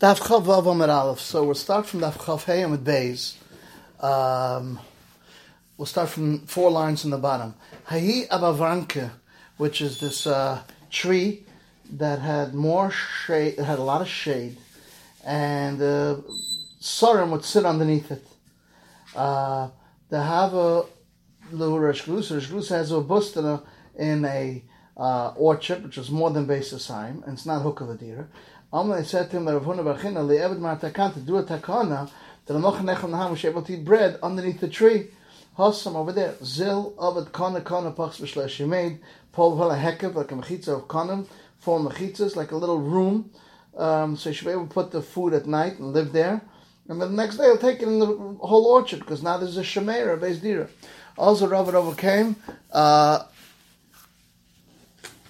Daf Chav Aleph. So we'll start from Daf Chav Hey Amid Beis. Um, we'll start from four lines in the bottom. Hayi Abavanke, which is this uh, tree that had more shade, it had a lot of shade, and uh, Sorim would sit underneath it. Uh, the Hava Luhurish Glusa, Glusa has a bustana in a uh, orchard, which is more than basis time, and it's not Hukavadira. Amalei said to him, Rav Huna Barchina, Le'evid Martakan, to do a takana, that the Necham Naham was able to eat bread underneath the tree. Hossam over there, Zil, Ovid, Kana, Kana, Pachs, B'shlesh, he made, Paul Vala Hekev, like a mechitza of Kanim, four mechitzas, like a little room, um, so you should be able to put the food at night and live there. And then the next day he'll take it in the whole orchard, because now there's a Shemer, a Beis Dira. Also, Rav overcame, uh,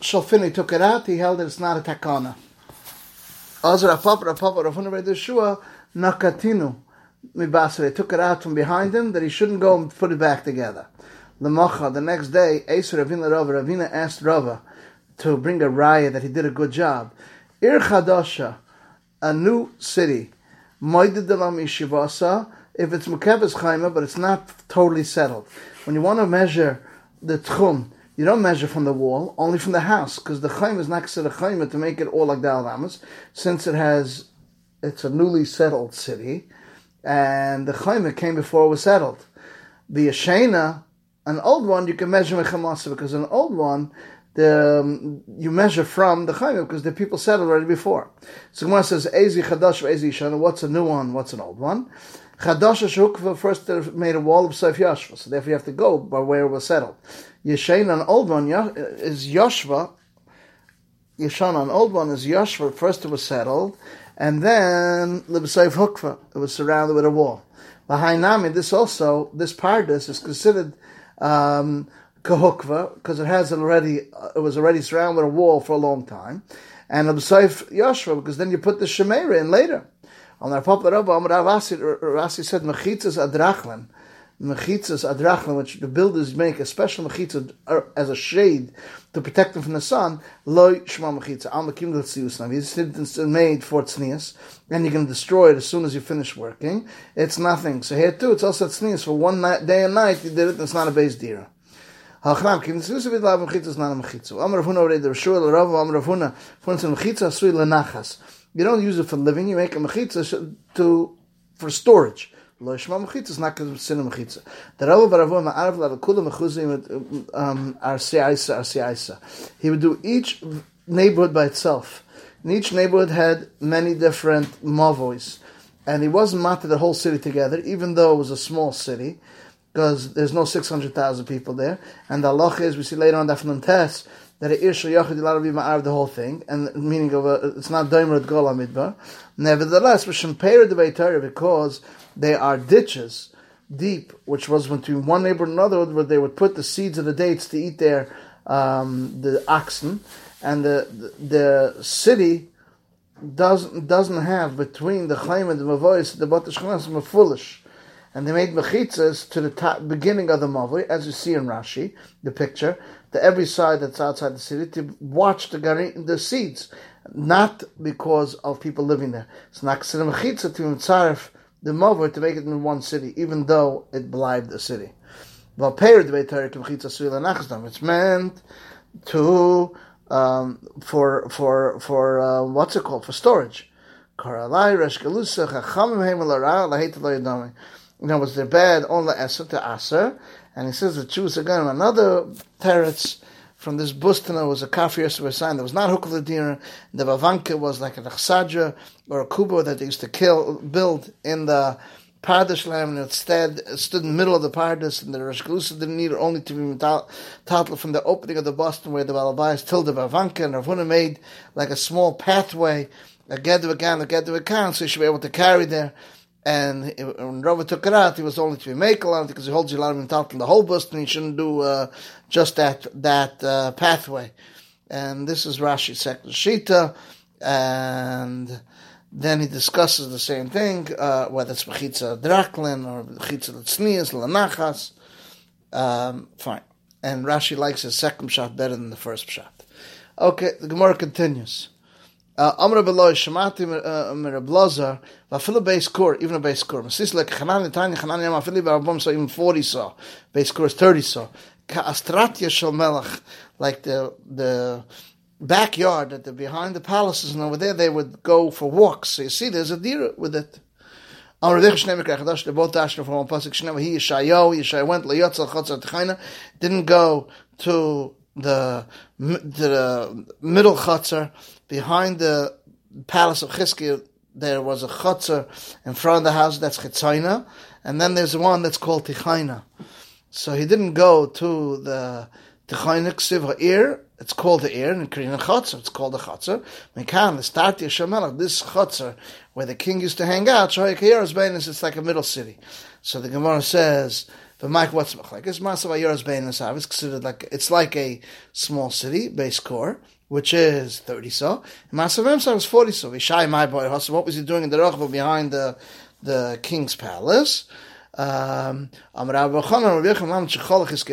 Shalfini took it out, he held that it's not a takana. Rav Papa, Papa, Rav Huna Shua, Nakatinu, Mibasa, they took it out from behind him, that he shouldn't go and put it back together. The Macha, the next day, Eser Ravina Rava, Ravina asked Rava to bring a raya that he did a good job. Ir Chadasha, a new city, Moidid Dalam Ishivasa, if it's Mukeves Chaima, but it's not totally settled. When you want to measure the Tchum, you don't measure from the wall, only from the house, because the Chaim is next to the Chaima to make it all like the Alamas, since it has, it's a newly settled city, and the Chaim came before it was settled. The Yashena, an old one, you can measure Mechamasa, because an old one, the, um, you measure from the Chaim, because the people settled already before. So Gemara says, Ezi Chadash, Ezi Yashena, what's a new one, what's an old one? Chadash Shukva first made a wall of Seif Yashva, so therefore you have to go by where it was settled. Yeshain, an old one, is Yashva. Yeshan, an old one, is Yashva. First it was settled, and then Libseif Hukva, it was surrounded with a wall. Behind Nami, this also, this pardas is considered um, kahukva because it has already, it was already surrounded with a wall for a long time, and Libseif Yashva because then you put the Shemera in later. On our Papa Rabba, Rasi, Rasi said, Mechitzas Adrachlan. Mechitzas Adrachlan, which the builders make a special mechitza uh, as a shade to protect them from the sun. Lo Shema Mechitza. Al L'tzius It's made for tznius, and you can destroy it as soon as you finish working. It's nothing. So here too, it's also tznius. For one night, day and night, you did it, it's not a base dira. Kim tznius vid lav mechitza. Amar Amar. You don't use it for living. You make a mechitza to for storage. Lo yishma mechitza is not considered mechitza. The Rav Baravon ma'arav la kula mechuzim um arsiaisa arsiaisa. He would do each neighborhood by itself. And each neighborhood had many different mavois. And he wasn't matter the whole city together, even though it was a small city, because there's no 600,000 people there. And the Allah is, we see later on the test, that a ir shel yachid be ma'arv the whole thing, and meaning of a, it's not doimer at gola midbar. Nevertheless, we v'shempayer the Torah because they are ditches deep, which was between one neighbor and another, where they would put the seeds of the dates to eat their um, the oxen, and the, the, the city doesn't doesn't have between the chaim and the mavois the batashchanas foolish and they made mechitzas to the top, beginning of the mavli, as you see in Rashi, the picture, to every side that's outside the city to watch the garin, the seeds, not because of people living there. It's not considered mechitza to mitzaref the mavli to make it in one city, even though it blived the city. It's meant to um, for for for uh, what's it called for storage. You know, was their bad on the Eser to Aser, and he says the Jews are another teretz from this Bustana was a kafir sign that was not Hukladira. The Bavanka was like a Chsadra or a Kubo that they used to kill, build in the Pardish land, and instead stood in the middle of the Pardish, and the Rosh didn't need it only to be tatl from the opening of the Boston where the Balabai till the Bavanka, and Ravuna made like a small pathway, a Gedav a Gedav account, so you should be able to carry there. And when Rava took it out, he was only to be makel because he holds of in the whole bus, and he shouldn't do uh, just that that uh, pathway. And this is Rashi second Shita, and then he discusses the same thing, uh, whether it's Mechitza Draklin or Mechitza Tznias, Lanachas. Um, fine. And Rashi likes his second shot better than the first shot. Okay, the Gemara continues. Uh, Amr beloy shemati mir blazer va fil base core even a base core sis like khanan tani khanan yama fil ba bom so even 40 so base core is 30 so ka astratya shel melach like the the backyard at the behind the palaces and over there they would go for walks. So you see there's a deer with it. Amr vich shnem kach dash the boat dash from pasuk shnem he Yeshayo Yeshayo went leyotz al chotz tchayna didn't go to the the middle chutzner behind the palace of Chizkiah. There was a chutzner in front of the house that's Chitzayna, and then there's one that's called Tichayna. So he didn't go to the Tichayna Ksiv. It's called the ear, and Korean chutzner. It's called the chutzner. Mekan the start Yeshamelach. This chutzner where the king used to hang out. It's like a middle city. So the Gemara says. But Mike, what's like? It's It's considered like it's like a small city base core, which is thirty so. Masav Emsav is forty so. Vishai my boy What was he doing in the Rachva behind the the king's palace? Um,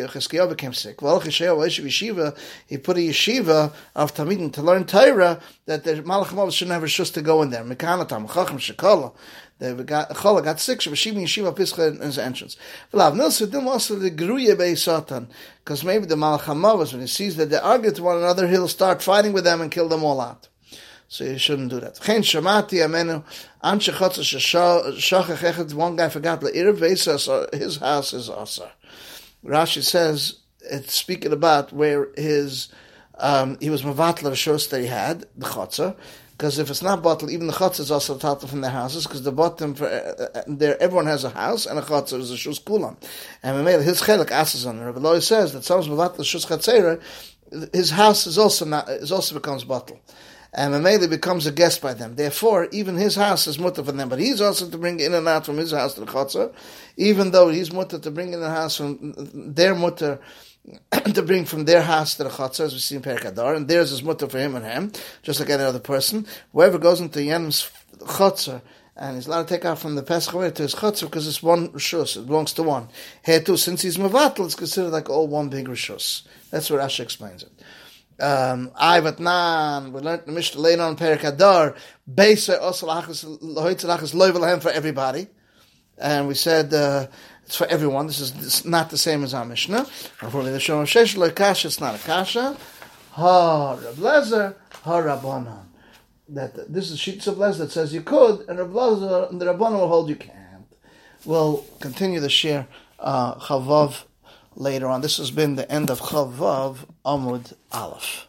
Chizkiyahu became sick. He put a yeshiva of Talmidim to learn Torah that the Malach shouldn't have a to go in there. Mekanatam Chacham Shekola. The Chola got sick. Yeshiva Yeshiva Pischa in his entrance. Vlav Nilsa didn't also the Geruya Bei Satan because maybe the Malach when he sees that they argue to one another, he'll start fighting with them and kill them all out. So you shouldn't do that. Chen shamati amenu an shechotz shachach echad. One guy forgot the irv His house is asa. Rashi says it's speaking about where his um, he was mavatla the shos that he had the chotzer. Because if it's not bottle, even the chotzer is also tatal from their houses. Because the bottom for uh, uh, there, everyone has a house and a chotzer is a shus kulam. And his chelik asses on it. Rabbi Loi says that someone's mavatla shus chatzera, his house is also not is also becomes bottle and Mameli becomes a guest by them. Therefore, even his house is mutter for them, but he's also to bring in and out from his house to the chutzah, even though he's mutter to bring in the house from their mutter to bring from their house to the chutzah, as we see in Perikadar, and theirs is mutter for him and him, just like any other person. Whoever goes into Yenim's chutzah, and he's allowed to take out from the Pesach to his chutzah because it's one rishus, it belongs to one. Here too, since he's mavatal, it's considered like all one big rishus. That's what Rashi explains it um, I Vatnan, we learned the Mishnah later on Perik Adar, Beisa Osalachas Loivelahem for everybody. And we said uh, it's for everyone. This is, not the same as our Mishnah. Unfortunately, the Shom Shesh Loikasha, it's not a Kasha. Ha Rablezer, Ha Rabbanon. That this is sheets of les that says you could, and Rablezer and the Rabbanon will hold you can't. We'll continue the share uh, Chavav later on. This has been the end of Chavav Amud Aleph.